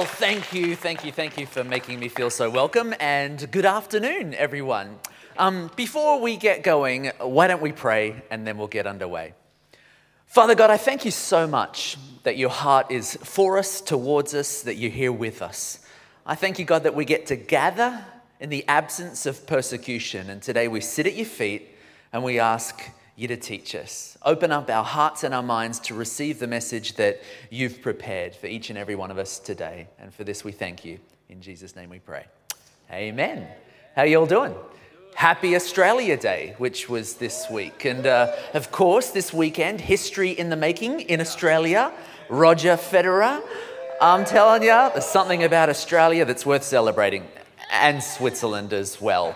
Well, thank you, thank you, thank you for making me feel so welcome, and good afternoon, everyone. Um, before we get going, why don't we pray and then we'll get underway? Father God, I thank you so much that your heart is for us, towards us, that you're here with us. I thank you, God, that we get to gather in the absence of persecution, and today we sit at your feet and we ask you to teach us. Open up our hearts and our minds to receive the message that you've prepared for each and every one of us today. And for this, we thank you. In Jesus' name we pray. Amen. How are you all doing? Happy Australia Day, which was this week. And uh, of course, this weekend, history in the making in Australia. Roger Federer. I'm telling you, there's something about Australia that's worth celebrating, and Switzerland as well.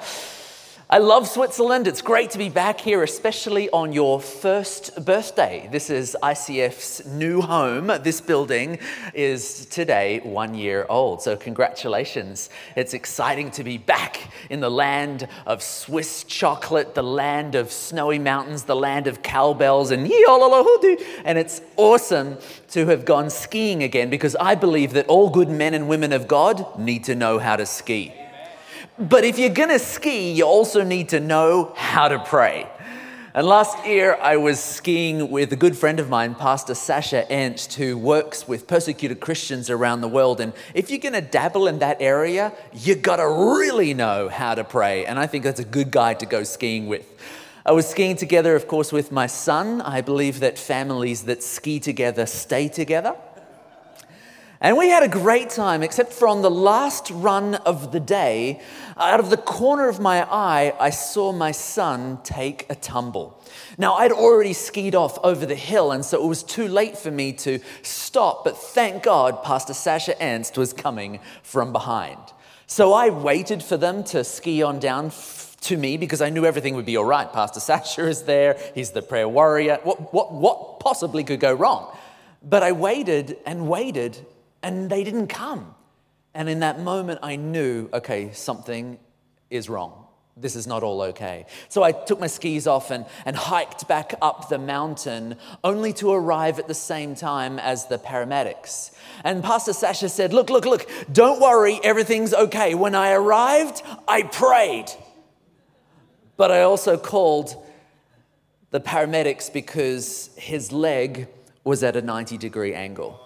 I love Switzerland. It's great to be back here, especially on your first birthday. This is ICF's new home. This building is today one year old. So, congratulations. It's exciting to be back in the land of Swiss chocolate, the land of snowy mountains, the land of cowbells, and and it's awesome to have gone skiing again because I believe that all good men and women of God need to know how to ski. But if you're gonna ski, you also need to know how to pray. And last year, I was skiing with a good friend of mine, Pastor Sasha Ernst, who works with persecuted Christians around the world. And if you're going to dabble in that area, you got to really know how to pray. And I think that's a good guy to go skiing with. I was skiing together, of course, with my son. I believe that families that ski together stay together. And we had a great time, except for on the last run of the day, out of the corner of my eye, I saw my son take a tumble. Now, I'd already skied off over the hill, and so it was too late for me to stop, but thank God Pastor Sasha Ernst was coming from behind. So I waited for them to ski on down to me because I knew everything would be all right. Pastor Sasha is there, he's the prayer warrior. What, what, what possibly could go wrong? But I waited and waited, and they didn't come. And in that moment, I knew, okay, something is wrong. This is not all okay. So I took my skis off and, and hiked back up the mountain, only to arrive at the same time as the paramedics. And Pastor Sasha said, Look, look, look, don't worry, everything's okay. When I arrived, I prayed. But I also called the paramedics because his leg was at a 90 degree angle.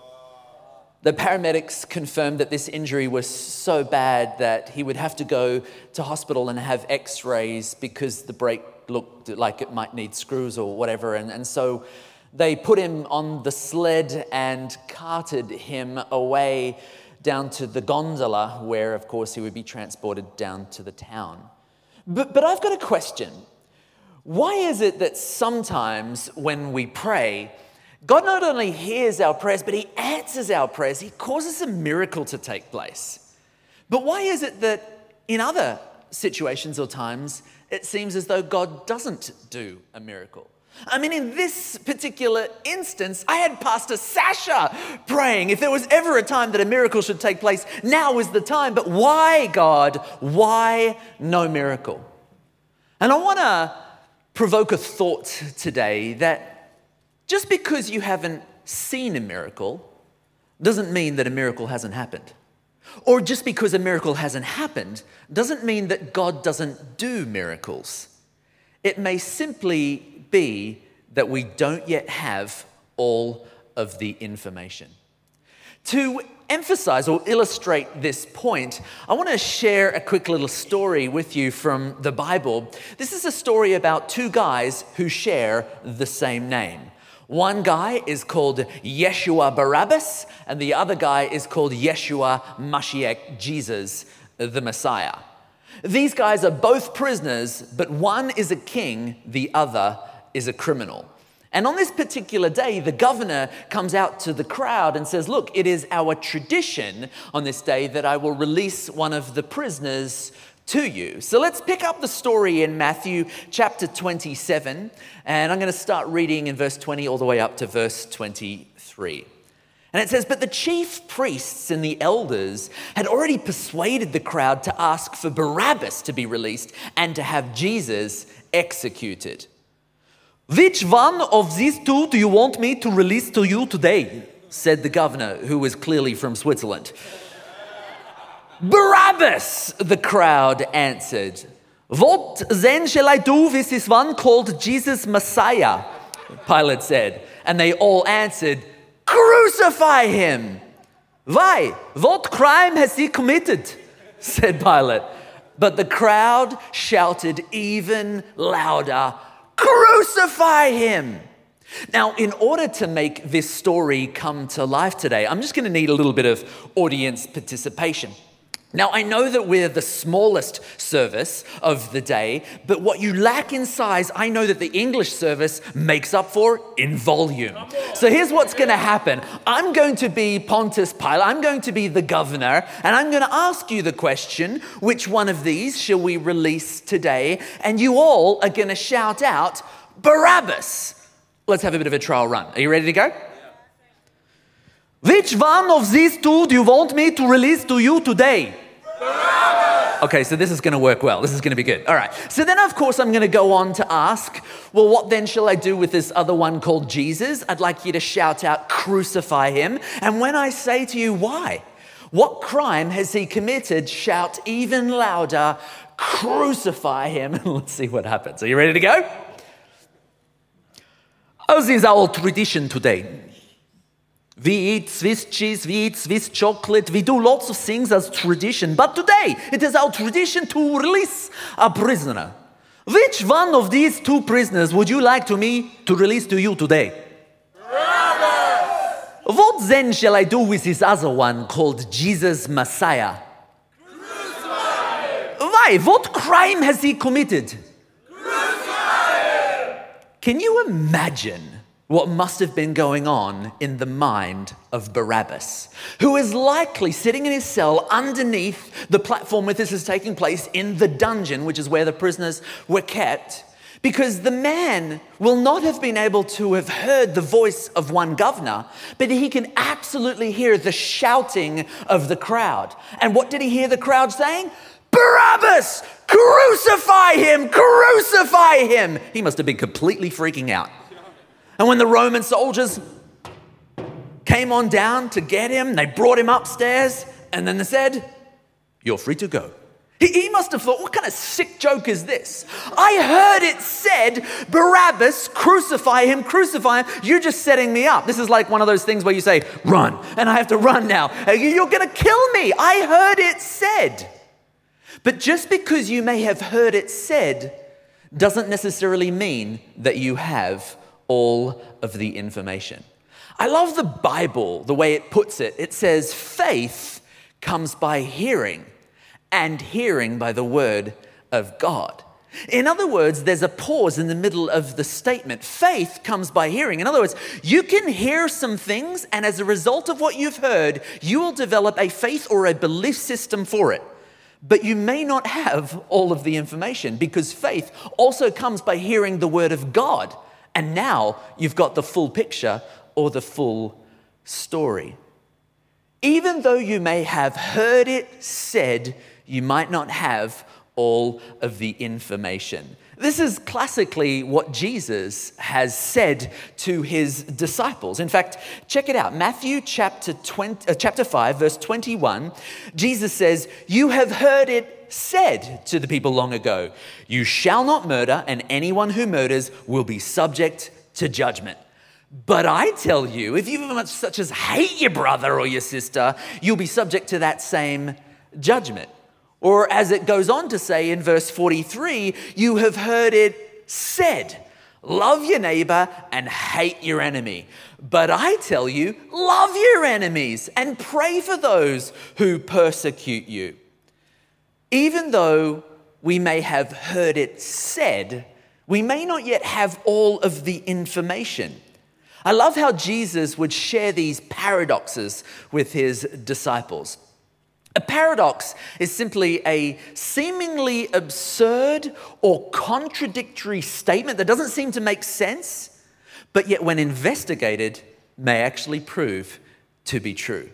The paramedics confirmed that this injury was so bad that he would have to go to hospital and have x rays because the break looked like it might need screws or whatever. And, and so they put him on the sled and carted him away down to the gondola, where, of course, he would be transported down to the town. But, but I've got a question. Why is it that sometimes when we pray, God not only hears our prayers, but He answers our prayers. He causes a miracle to take place. But why is it that in other situations or times, it seems as though God doesn't do a miracle? I mean, in this particular instance, I had Pastor Sasha praying. If there was ever a time that a miracle should take place, now is the time. But why, God? Why no miracle? And I want to provoke a thought today that just because you haven't seen a miracle doesn't mean that a miracle hasn't happened. Or just because a miracle hasn't happened doesn't mean that God doesn't do miracles. It may simply be that we don't yet have all of the information. To emphasize or illustrate this point, I want to share a quick little story with you from the Bible. This is a story about two guys who share the same name. One guy is called Yeshua Barabbas, and the other guy is called Yeshua Mashiach, Jesus, the Messiah. These guys are both prisoners, but one is a king, the other is a criminal. And on this particular day, the governor comes out to the crowd and says, Look, it is our tradition on this day that I will release one of the prisoners to you. So let's pick up the story in Matthew chapter 27, and I'm going to start reading in verse 20 all the way up to verse 23. And it says, But the chief priests and the elders had already persuaded the crowd to ask for Barabbas to be released and to have Jesus executed. Which one of these two do you want me to release to you today? said the governor, who was clearly from Switzerland. Barabbas, the crowd answered. What then shall I do with this one called Jesus Messiah? Pilate said. And they all answered, Crucify him! Why? What crime has he committed? said Pilate. But the crowd shouted even louder, Crucify him! Now, in order to make this story come to life today, I'm just going to need a little bit of audience participation. Now, I know that we're the smallest service of the day, but what you lack in size, I know that the English service makes up for in volume. So here's what's going to happen I'm going to be Pontius Pilate, I'm going to be the governor, and I'm going to ask you the question which one of these shall we release today? And you all are going to shout out, Barabbas. Let's have a bit of a trial run. Are you ready to go? Which one of these two do you want me to release to you today? Okay, so this is going to work well. This is going to be good. All right. So then, of course, I'm going to go on to ask, well, what then shall I do with this other one called Jesus? I'd like you to shout out, crucify him. And when I say to you, why? What crime has he committed? Shout even louder, crucify him. Let's see what happens. Are you ready to go? As is our tradition today, we eat Swiss cheese, we eat Swiss chocolate, we do lots of things as tradition. But today, it is our tradition to release a prisoner. Which one of these two prisoners would you like to me to release to you today? Barabbas! What then shall I do with this other one called Jesus Messiah? Crucify! Why? What crime has he committed? Crucify! Can you imagine what must have been going on in the mind of Barabbas, who is likely sitting in his cell underneath the platform where this is taking place in the dungeon, which is where the prisoners were kept, because the man will not have been able to have heard the voice of one governor, but he can absolutely hear the shouting of the crowd. And what did he hear the crowd saying? Barabbas, crucify him, crucify him. He must have been completely freaking out. And when the Roman soldiers came on down to get him, they brought him upstairs, and then they said, You're free to go. He, must have thought, What kind of sick joke is this? I heard it said, Barabbas, crucify him, crucify him. You're just setting me up. This is like one of those things where you say, Run, and I have to run now. You're going to kill me. I heard it said. But just because you may have heard it said doesn't necessarily mean that you have all of the information. I love the Bible, the way it puts it. It says, faith comes by hearing, and hearing by the word of God. In other words, there's a pause in the middle of the statement. Faith comes by hearing. In other words, you can hear some things, and as a result of what you've heard, you will develop a faith or a belief system for it. But you may not have all of the information because faith also comes by hearing the word of God. And now you've got the full picture or the full story. Even though you may have heard it said, you might not have all of the information. This is classically what Jesus has said to his disciples. In fact, check it out. Matthew chapter, 20, uh, chapter 5, verse 21, Jesus says, You have heard it said to the people long ago, You shall not murder, and anyone who murders will be subject to judgment. But I tell you, if you much such as hate your brother or your sister, you'll be subject to that same judgment. Or as it goes on to say in verse 43, you have heard it said, Love your neighbor and hate your enemy. But I tell you, love your enemies and pray for those who persecute you. Even though we may have heard it said, we may not yet have all of the information. I love how Jesus would share these paradoxes with his disciples. A paradox is simply a seemingly absurd or contradictory statement that doesn't seem to make sense, but yet, when investigated, may actually prove to be true.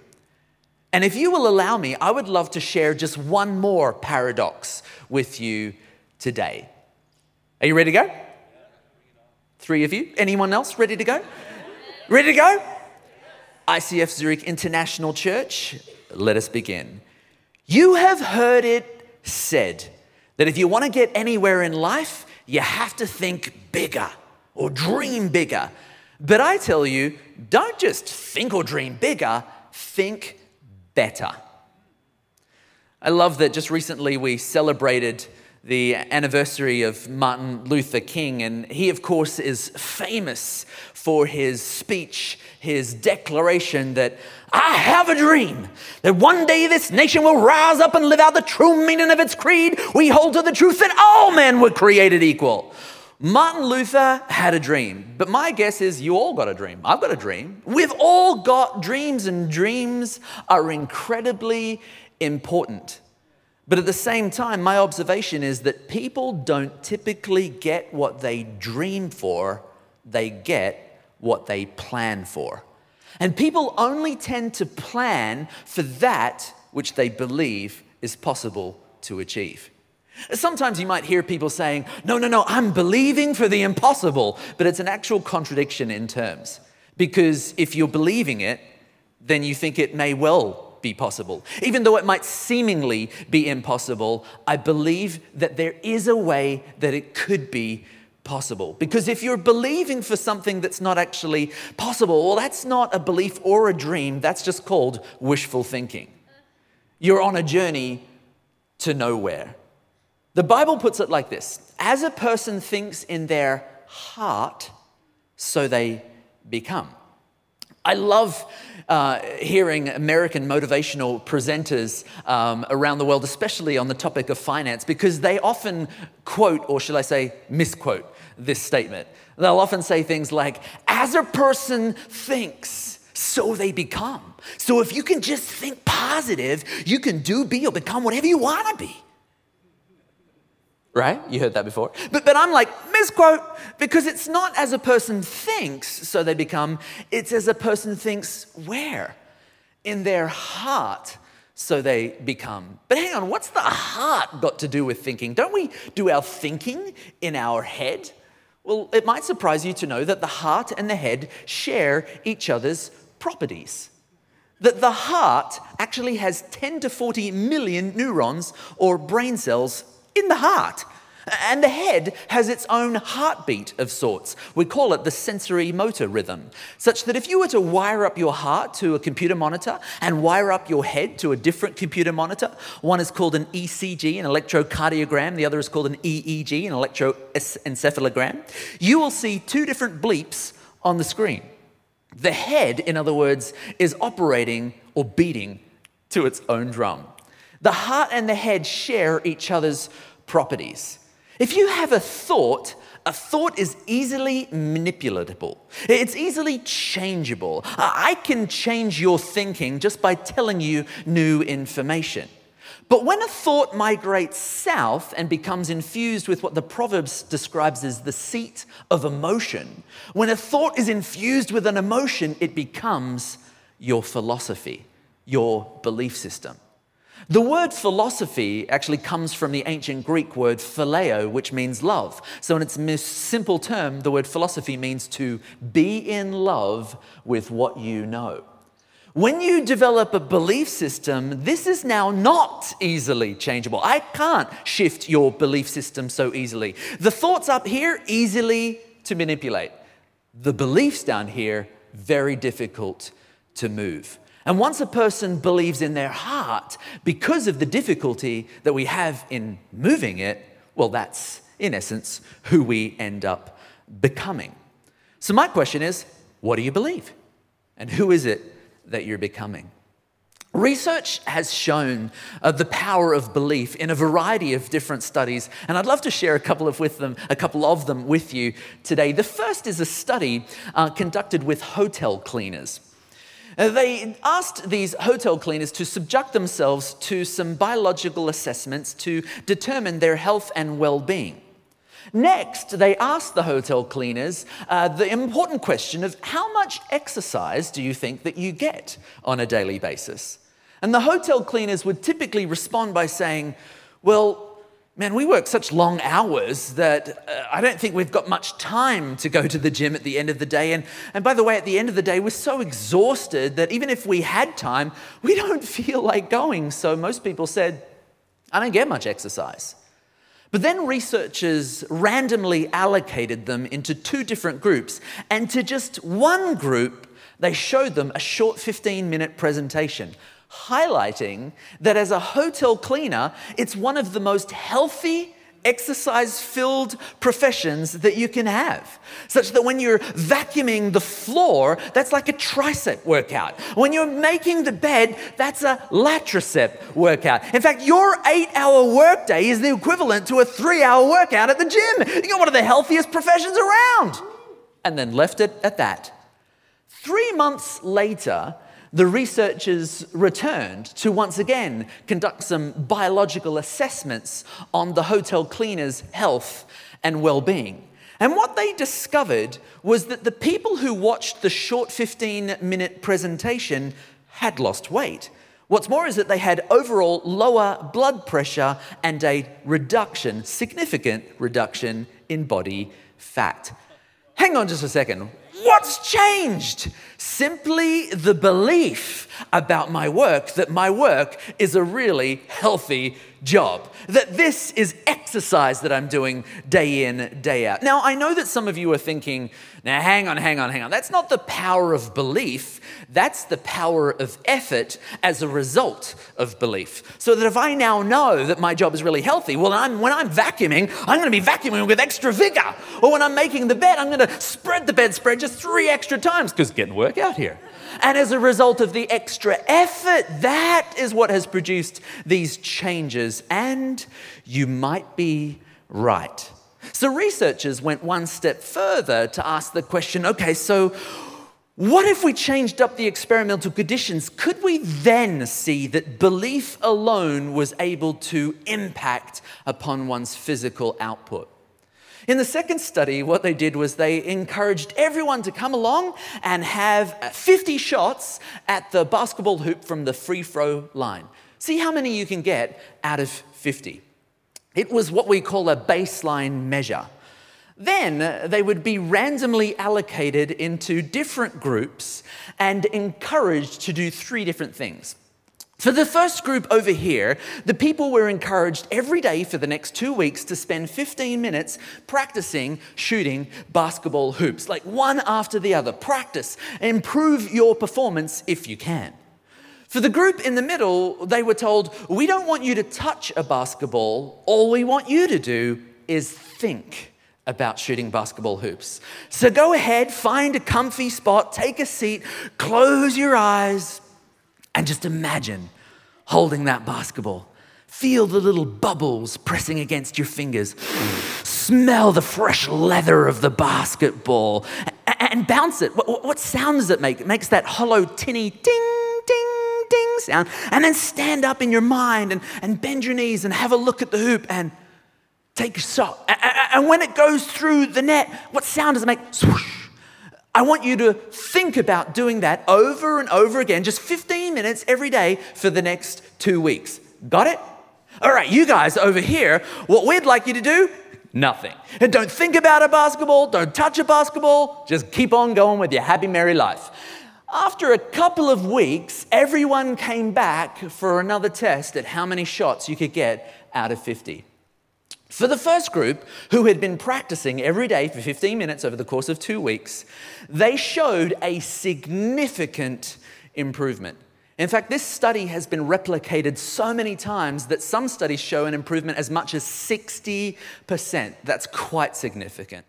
And if you will allow me, I would love to share just one more paradox with you today. Are you ready to go? Three of you? Anyone else ready to go? Ready to go? ICF Zurich International Church, let us begin. You have heard it said that if you want to get anywhere in life, you have to think bigger or dream bigger. But I tell you, don't just think or dream bigger, think better. I love that just recently we celebrated the anniversary of Martin Luther King, and he, of course, is famous for his speech, his declaration that I have a dream that one day this nation will rise up and live out the true meaning of its creed. We hold to the truth that all men were created equal. Martin Luther had a dream, but my guess is you all got a dream. I've got a dream. We've all got dreams, and dreams are incredibly important. But at the same time, my observation is that people don't typically get what they dream for, they get what they plan for. And people only tend to plan for that which they believe is possible to achieve. Sometimes you might hear people saying, No, no, no, I'm believing for the impossible, but it's an actual contradiction in terms. Because if you're believing it, then you think it may well be possible. Even though it might seemingly be impossible, I believe that there is a way that it could be possible. Because if you're believing for something that's not actually possible, well, that's not a belief or a dream, that's just called wishful thinking. You're on a journey to nowhere. The Bible puts it like this As a person thinks in their heart, so they become. I love uh, hearing American motivational presenters um, around the world, especially on the topic of finance, because they often quote, or should I say, misquote, this statement. They'll often say things like, as a person thinks, so they become. So if you can just think positive, you can do, be, or become whatever you want to be right? You heard that before. But, but I'm like, misquote, because it's not as a person thinks, so they become, it's as a person thinks where? In their heart, so they become. But hang on, what's the heart got to do with thinking? Don't we do our thinking in our head? Well, it might surprise you to know that the heart and the head share each other's properties. That the heart actually has 10 to 40 million neurons or brain cells in the heart. And the head has its own heartbeat of sorts. We call it the sensory motor rhythm, such that if you were to wire up your heart to a computer monitor and wire up your head to a different computer monitor, one is called an ECG, an electrocardiogram, the other is called an EEG, an electroencephalogram, you will see two different bleeps on the screen. The head, in other words, is operating or beating to its own drum. The heart and the head share each other's properties. If you have a thought, a thought is easily manipulatable. It's easily changeable. I can change your thinking just by telling you new information. But when a thought migrates south and becomes infused with what the Proverbs describes as the seat of emotion, when a thought is infused with an emotion, it becomes your philosophy, your belief system. The word philosophy actually comes from the ancient Greek word phileo, which means love. So, in its most simple term, the word philosophy means to be in love with what you know. When you develop a belief system, this is now not easily changeable. I can't shift your belief system so easily. The thoughts up here, easily to manipulate. The beliefs down here, very difficult to move. And once a person believes in their heart, because of the difficulty that we have in moving it, well, that's in essence who we end up becoming. So, my question is what do you believe? And who is it that you're becoming? Research has shown uh, the power of belief in a variety of different studies, and I'd love to share a couple of with them, a couple of them with you today. The first is a study uh, conducted with hotel cleaners. They asked these hotel cleaners to subject themselves to some biological assessments to determine their health and well being. Next, they asked the hotel cleaners uh, the important question of how much exercise do you think that you get on a daily basis? And the hotel cleaners would typically respond by saying, Well, Man, we work such long hours that uh, I don't think we've got much time to go to the gym at the end of the day. And, and by the way, at the end of the day, we're so exhausted that even if we had time, we don't feel like going. So most people said, I don't get much exercise. But then researchers randomly allocated them into two different groups. And to just one group, they showed them a short 15 minute presentation highlighting that as a hotel cleaner, it's one of the most healthy, exercise filled professions that you can have. Such that when you're vacuuming the floor, that's like a tricep workout. When you're making the bed, that's a latricep workout. In fact, your eight hour workday is the equivalent to a three hour workout at the gym. You got one of the healthiest professions around. And then left it at that. Three months later, the researchers returned to once again conduct some biological assessments on the hotel cleaners' health and well being. And what they discovered was that the people who watched the short 15 minute presentation had lost weight. What's more is that they had overall lower blood pressure and a reduction, significant reduction in body fat. Hang on just a second. What's changed? Simply the belief about my work that my work is a really healthy job, that this is exercise that I'm doing day in, day out. Now, I know that some of you are thinking, now hang on, hang on, hang on. That's not the power of belief, that's the power of effort as a result of belief. So that if I now know that my job is really healthy, well, I'm, when I'm vacuuming, I'm going to be vacuuming with extra vigor. Or when I'm making the bed, I'm going to spread the bedspread just three extra times because getting out here. And as a result of the extra effort, that is what has produced these changes. And you might be right. So, researchers went one step further to ask the question okay, so what if we changed up the experimental conditions? Could we then see that belief alone was able to impact upon one's physical output? In the second study, what they did was they encouraged everyone to come along and have uh, 50 shots at the basketball hoop from the free throw line. See how many you can get out of 50. It was what we call a baseline measure. Then uh, they would be randomly allocated into different groups and encouraged to do three different things. For the first group over here, the people were encouraged every day for the next two weeks to spend 15 minutes practicing shooting basketball hoops, like one after the other. Practice, improve your performance if you can. For the group in the middle, they were told, We don't want you to touch a basketball. All we want you to do is think about shooting basketball hoops. So go ahead, find a comfy spot, take a seat, close your eyes, and just imagine holding that basketball. Feel the little bubbles pressing against your fingers. Smell the fresh leather of the basketball and bounce it. What, sound does it make? It makes that hollow, tinny ding, ding, ding sound. And then stand up in your mind and, and bend your knees and have a look at the hoop and take a shot. And when it goes through the net, what sound does it make? Swoosh. I want you to think about doing that over and over again, just 15 minutes every day for the next two weeks. Got it? All right, you guys over here, what we'd like you to do, nothing. And don't think about a basketball, don't touch a basketball, just keep on going with your happy, merry life. After a couple of weeks, everyone came back for another test at how many shots you could get out of 50. For the first group, who had been practicing every day for 15 minutes over the course of two weeks, they showed a significant improvement. In fact, this study has been replicated so many times that some studies show an improvement as much as 60%. That's quite significant.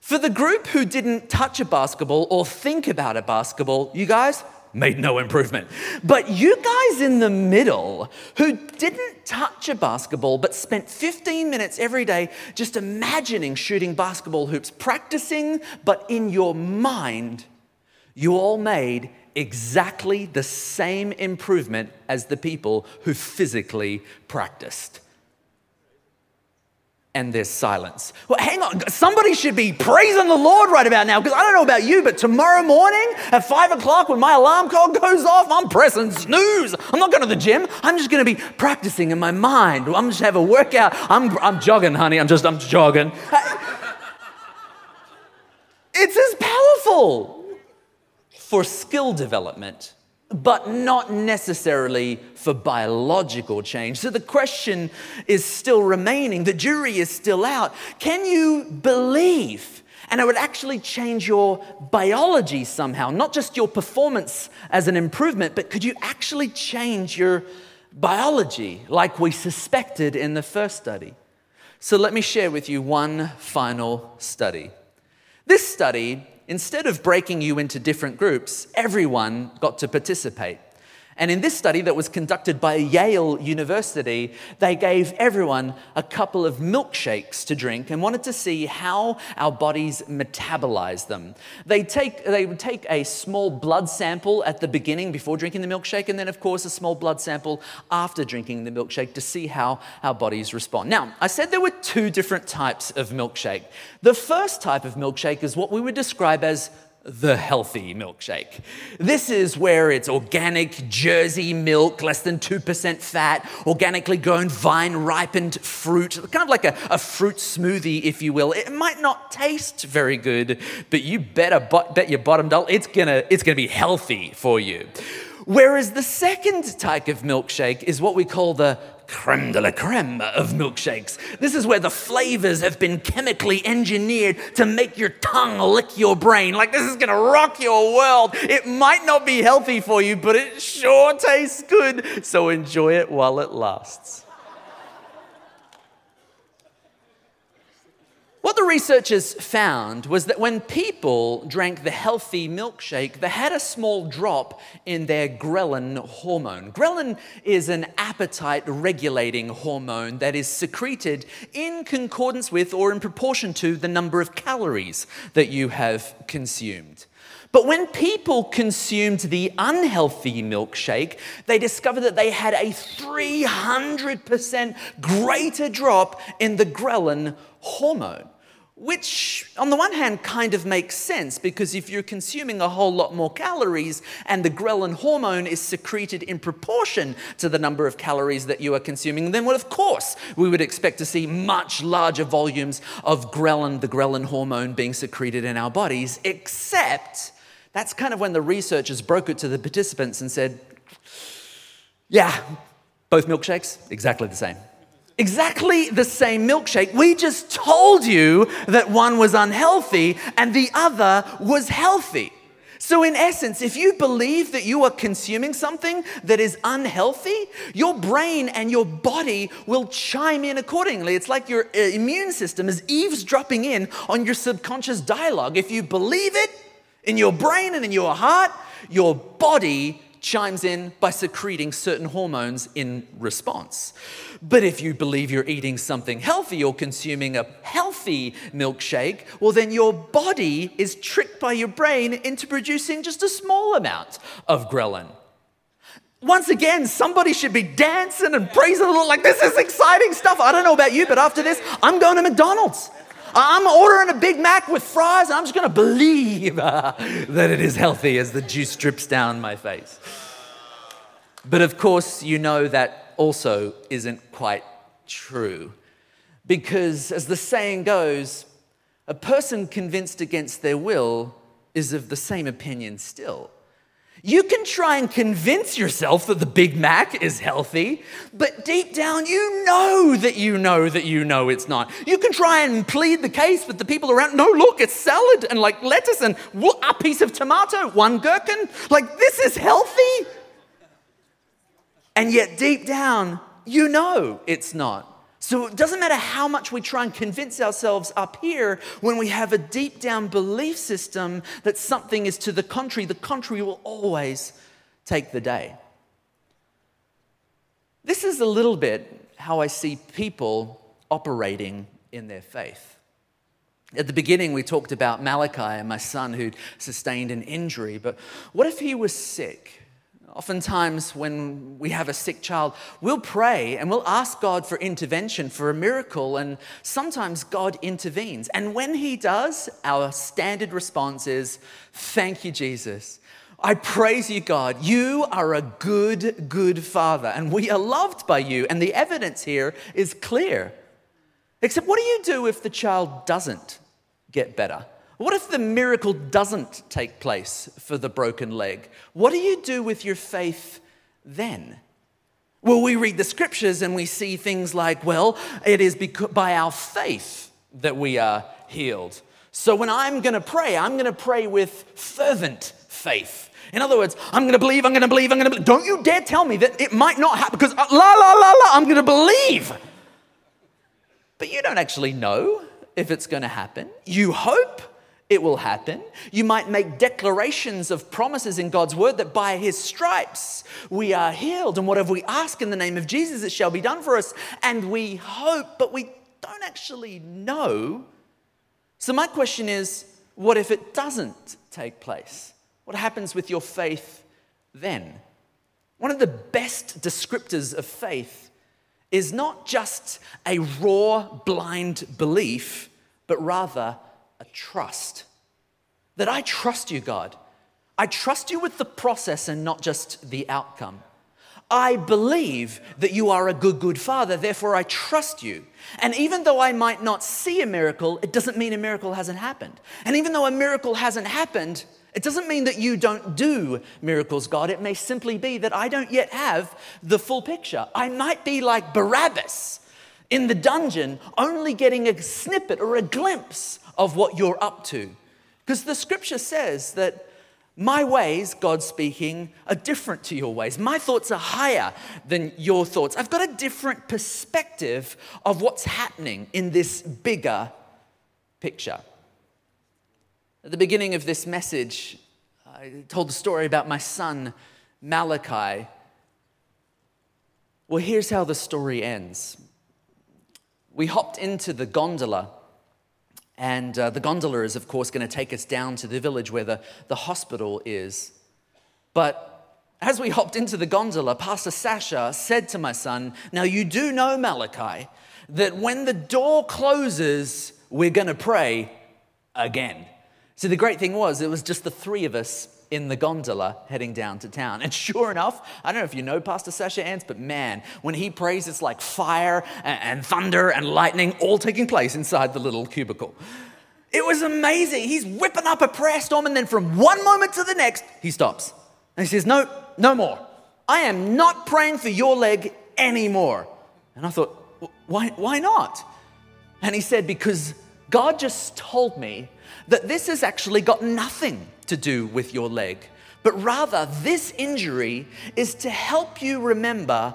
For the group who didn't touch a basketball or think about a basketball, you guys, made no improvement. But you guys in the middle who didn't touch a basketball but spent 15 minutes every day just imagining shooting basketball hoops, practicing, but in your mind, you all made exactly the same improvement as the people who physically practiced. and there's silence. Well, hang on. Somebody should be praising the Lord right about now because I don't know about you, but tomorrow morning at five o'clock when my alarm clock goes off, I'm pressing snooze. I'm not going to the gym. I'm just going to be practicing in my mind. I'm just have a workout. I'm, I'm jogging, honey. I'm just, I'm jogging. it's as powerful for skill development but not necessarily for biological change. So the question is still remaining, the jury is still out. Can you believe? And it would actually change your biology somehow, not just your performance as an improvement, but could you actually change your biology like we suspected in the first study? So let me share with you one final study. This study instead of breaking you into different groups, everyone got to participate. And in this study that was conducted by Yale University, they gave everyone a couple of milkshakes to drink and wanted to see how our bodies metabolize them. They, take, they would take a small blood sample at the beginning before drinking the milkshake, and then, of course, a small blood sample after drinking the milkshake to see how our bodies respond. Now, I said there were two different types of milkshake. The first type of milkshake is what we would describe as the healthy milkshake. This is where it's organic Jersey milk, less than 2% fat, organically grown vine ripened fruit, kind of like a, a, fruit smoothie, if you will. It might not taste very good, but you better bet your bottom dollar it's gonna, it's gonna be healthy for you. Whereas the second type of milkshake is what we call the creme de la creme of milkshakes. This is where the flavors have been chemically engineered to make your tongue lick your brain. Like this is gonna rock your world. It might not be healthy for you, but it sure tastes good. So enjoy it while it lasts. What the researchers found was that when people drank the healthy milkshake, they had a small drop in their ghrelin hormone. Ghrelin is an appetite regulating hormone that is secreted in concordance with or in proportion to the number of calories that you have consumed. But when people consumed the unhealthy milkshake, they discovered that they had a 300% greater drop in the ghrelin hormone. Which, on the one hand, kind of makes sense because if you're consuming a whole lot more calories and the ghrelin hormone is secreted in proportion to the number of calories that you are consuming, then, well, of course, we would expect to see much larger volumes of ghrelin, the ghrelin hormone, being secreted in our bodies. Except that's kind of when the researchers broke it to the participants and said, yeah, both milkshakes, exactly the same exactly the same milkshake. We just told you that one was unhealthy and the other was healthy. So, in essence, if you believe that you are consuming something that is unhealthy, your brain and your body will chime in accordingly. It's like your uh, immune system is eavesdropping in on your subconscious dialogue. If you believe it in your brain and in your heart, your body chimes in by secreting certain hormones in response. But if you believe you're eating something healthy or consuming a healthy milkshake, well, then your body is tricked by your brain into producing just a small amount of ghrelin. Once again, somebody should be dancing and praising the Lord like this is exciting stuff. I don't know about you, but after this, I'm going to McDonald's. I'm ordering a Big Mac with fries, and I'm just going to believe uh, that it is healthy as the juice drips down my face. But of course, you know that also isn't quite true. Because, as the saying goes, a person convinced against their will is of the same opinion still. You can try and convince yourself that the Big Mac is healthy, but deep down you know that you know that you know it's not. You can try and plead the case with the people around. No, look, it's salad and like lettuce and a piece of tomato, one gherkin. Like, this is healthy. And yet, deep down, you know it's not. So it doesn't matter how much we try and convince ourselves up here when we have a deep down belief system that something is to the contrary, the contrary will always take the day. This is a little bit how I see people operating in their faith. At the beginning, we talked about Malachi, and my son, who'd sustained an injury, but what if he was sick? Oftentimes, when we have a sick child, we'll pray and we'll ask God for intervention, for a miracle, and sometimes God intervenes. And when He does, our standard response is, Thank you, Jesus. I praise you, God. You are a good, good Father, and we are loved by you. And the evidence here is clear. Except, what do you do if the child doesn't get better? What if the miracle doesn't take place for the broken leg? What do you do with your faith then? Well, we read the scriptures and we see things like, well, it is by our faith that we are healed. So when I'm going to pray, I'm going to pray with fervent faith. In other words, I'm going to believe, I'm going to believe, I'm going to believe. Don't you dare tell me that it might not happen because uh, la, la, la, la, I'm going to believe. But you don't actually know if it's going to happen. You hope it will happen. You might make declarations of promises in God's word that by his stripes we are healed. And whatever we ask in the name of Jesus, it shall be done for us. And we hope, but we don't actually know. So, my question is what if it doesn't take place? What happens with your faith then? One of the best descriptors of faith is not just a raw, blind belief, but rather a trust. That I trust you, God. I trust you with the process and not just the outcome. I believe that you are a good, good father, therefore I trust you. And even though I might not see a miracle, it doesn't mean a miracle hasn't happened. And even though a miracle hasn't happened, it doesn't mean that you don't do miracles, God. It may simply be that I don't yet have the full picture. I might be like Barabbas in the dungeon, only getting a snippet or a glimpse of what you're up to. Because the scripture says that my ways, God speaking, are different to your ways. My thoughts are higher than your thoughts. I've got a different perspective of what's happening in this bigger picture. At the beginning of this message, I told the story about my son, Malachi. Well, here's how the story ends. We hopped into the gondola, and uh, the gondola is, of course, going to take us down to the village where the, the hospital is. But as we hopped into the gondola, Pastor Sasha said to my son, Now you do know, Malachi, that when the door closes, we're going to pray again. See, the great thing was, it was just the three of us in the gondola heading down to town. And sure enough, I don't know if you know Pastor Sasha Ernst, but man, when he prays, it's like fire and, thunder and lightning all taking place inside the little cubicle. It was amazing. He's whipping up a prayer storm, and then from one moment to the next, he stops. And he says, No, no more. I am not praying for your leg anymore. And I thought, Why, why not? And he said, Because God just told me that this has actually got nothing to do with your leg, but rather this injury is to help you remember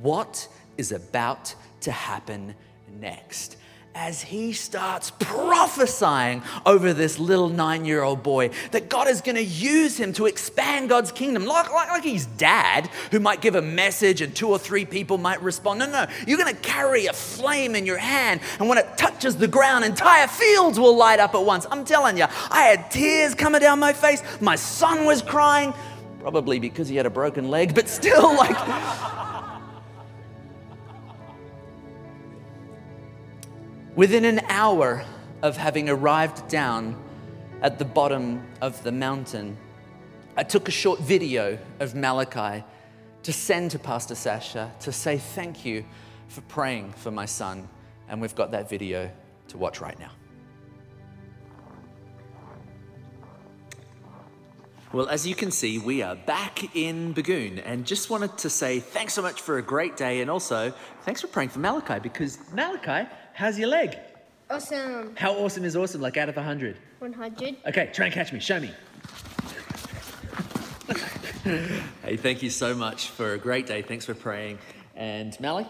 what is about to happen next as he starts prophesying over this little nine year old boy that God is going to use him to expand God's kingdom, like, like, like he's dad who might give a message and two or three people might respond. No, no, you're going to carry a flame in your hand, and when it touches the ground, entire fields will light up at once. I'm telling you, I had tears coming down my face. My son was crying, probably because he had a broken leg, but still, like. Within an hour of having arrived down at the bottom of the mountain, I took a short video of Malachi to send to Pastor Sasha to say thank you for praying for my son. And we've got that video to watch right now. Well, as you can see, we are back in Bagoon and just wanted to say thanks so much for a great day and also thanks for praying for Malachi because Malachi How's your leg? Awesome. How awesome is awesome? Like out of 100? 100. Okay, try and catch me. Show me. hey, thank you so much for a great day. Thanks for praying. And Mally?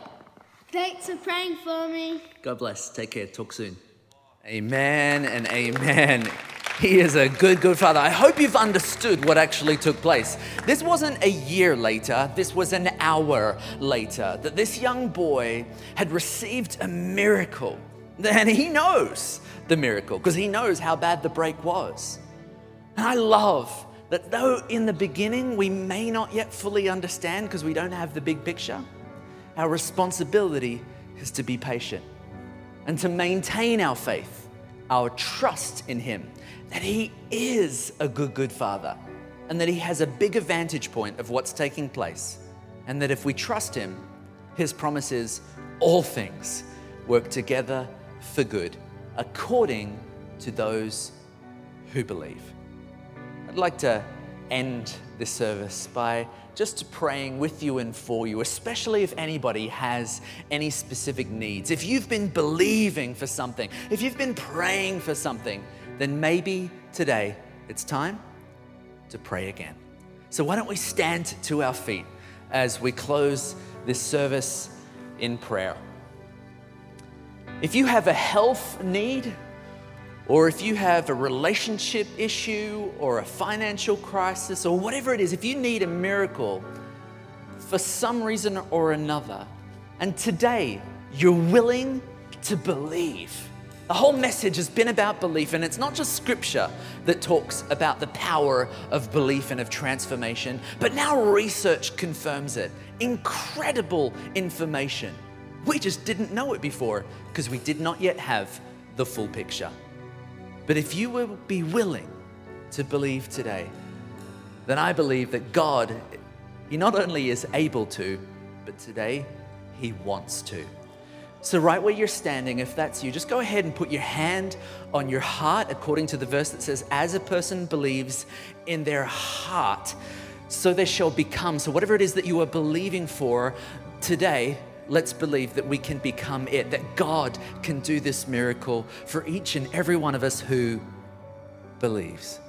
Thanks for praying for me. God bless. Take care. Talk soon. Amen and amen. He is a good, good father. I hope you've understood what actually took place. This wasn't a year later, this was an hour later that this young boy had received a miracle. And he knows the miracle because he knows how bad the break was. And I love that though in the beginning we may not yet fully understand because we don't have the big picture, our responsibility is to be patient and to maintain our faith, our trust in Him, that He is a good, good Father and that He has a bigger vantage point of what's taking place, and that if we trust Him, His promise is all things work together for good according to those who believe. I'd like to end this service by just praying with you and for you, especially if anybody has any specific needs. If you've been believing for something, if you've been praying for something, then maybe today it's time to pray again. So, why don't we stand to our feet as we close this service in prayer? If you have a health need, or if you have a relationship issue or a financial crisis or whatever it is, if you need a miracle for some reason or another, and today you're willing to believe. The whole message has been about belief, and it's not just scripture that talks about the power of belief and of transformation, but now research confirms it. Incredible information. We just didn't know it before because we did not yet have the full picture. But if you will be willing to believe today, then I believe that God, He not only is able to, but today He wants to. So, right where you're standing, if that's you, just go ahead and put your hand on your heart according to the verse that says, As a person believes in their heart, so they shall become. So, whatever it is that you are believing for today, let's believe that we can become it, that God can do this miracle for each and every one of us who believes.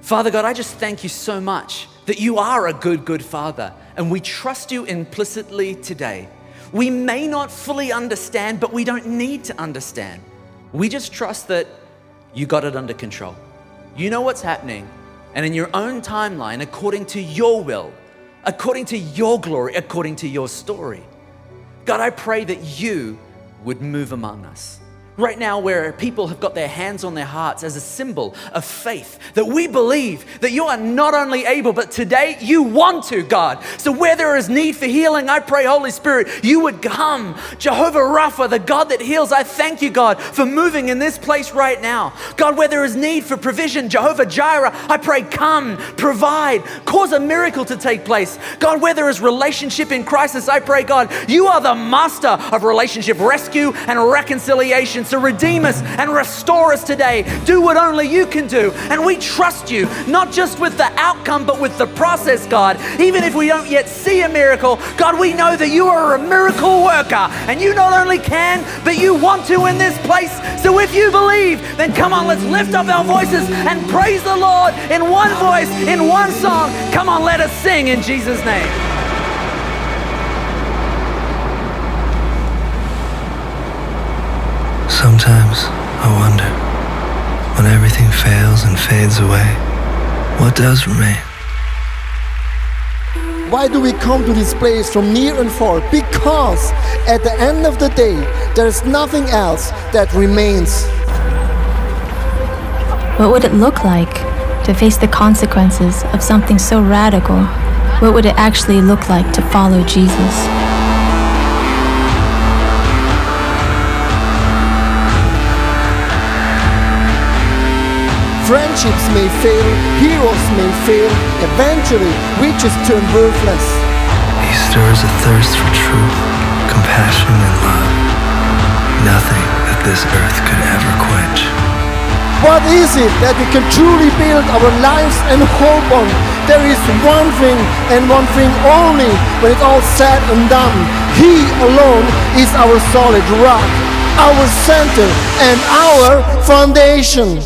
Father God, I just thank you so much that you are a good, good Father, and we trust you implicitly today. We may not fully understand, but we don't need to understand. We just trust that you got it under control. You know what's happening, and in your own timeline, according to your will, according to your glory, according to your story. God, I pray that you would move among us. Right now, where people have got their hands on their hearts as a symbol of faith, that we believe that you are not only able, but today you want to, God. So, where there is need for healing, I pray, Holy Spirit, you would come. Jehovah Rapha, the God that heals, I thank you, God, for moving in this place right now. God, where there is need for provision, Jehovah Jireh, I pray, come, provide, cause a miracle to take place. God, where there is relationship in crisis, I pray, God, you are the master of relationship rescue and reconciliation. So redeem us and restore us today. Do what only you can do. And we trust you, not just with the outcome, but with the process, God. Even if we don't yet see a miracle, God, we know that you are a miracle worker. And you not only can, but you want to in this place. So if you believe, then come on, let's lift up our voices and praise the Lord in one voice, in one song. Come on, let us sing in Jesus' name. Sometimes I wonder, when everything fails and fades away, what does remain? Why do we come to this place from near and far? Because at the end of the day, there is nothing else that remains. What would it look like to face the consequences of something so radical? What would it actually look like to follow Jesus? Friendships may fail, heroes may fail, eventually riches turn worthless. He stirs a thirst for truth, compassion, and love. Nothing that this earth could ever quench. What is it that we can truly build our lives and hope on? There is one thing and one thing only when it's all said and done. He alone is our solid rock, our center, and our foundation.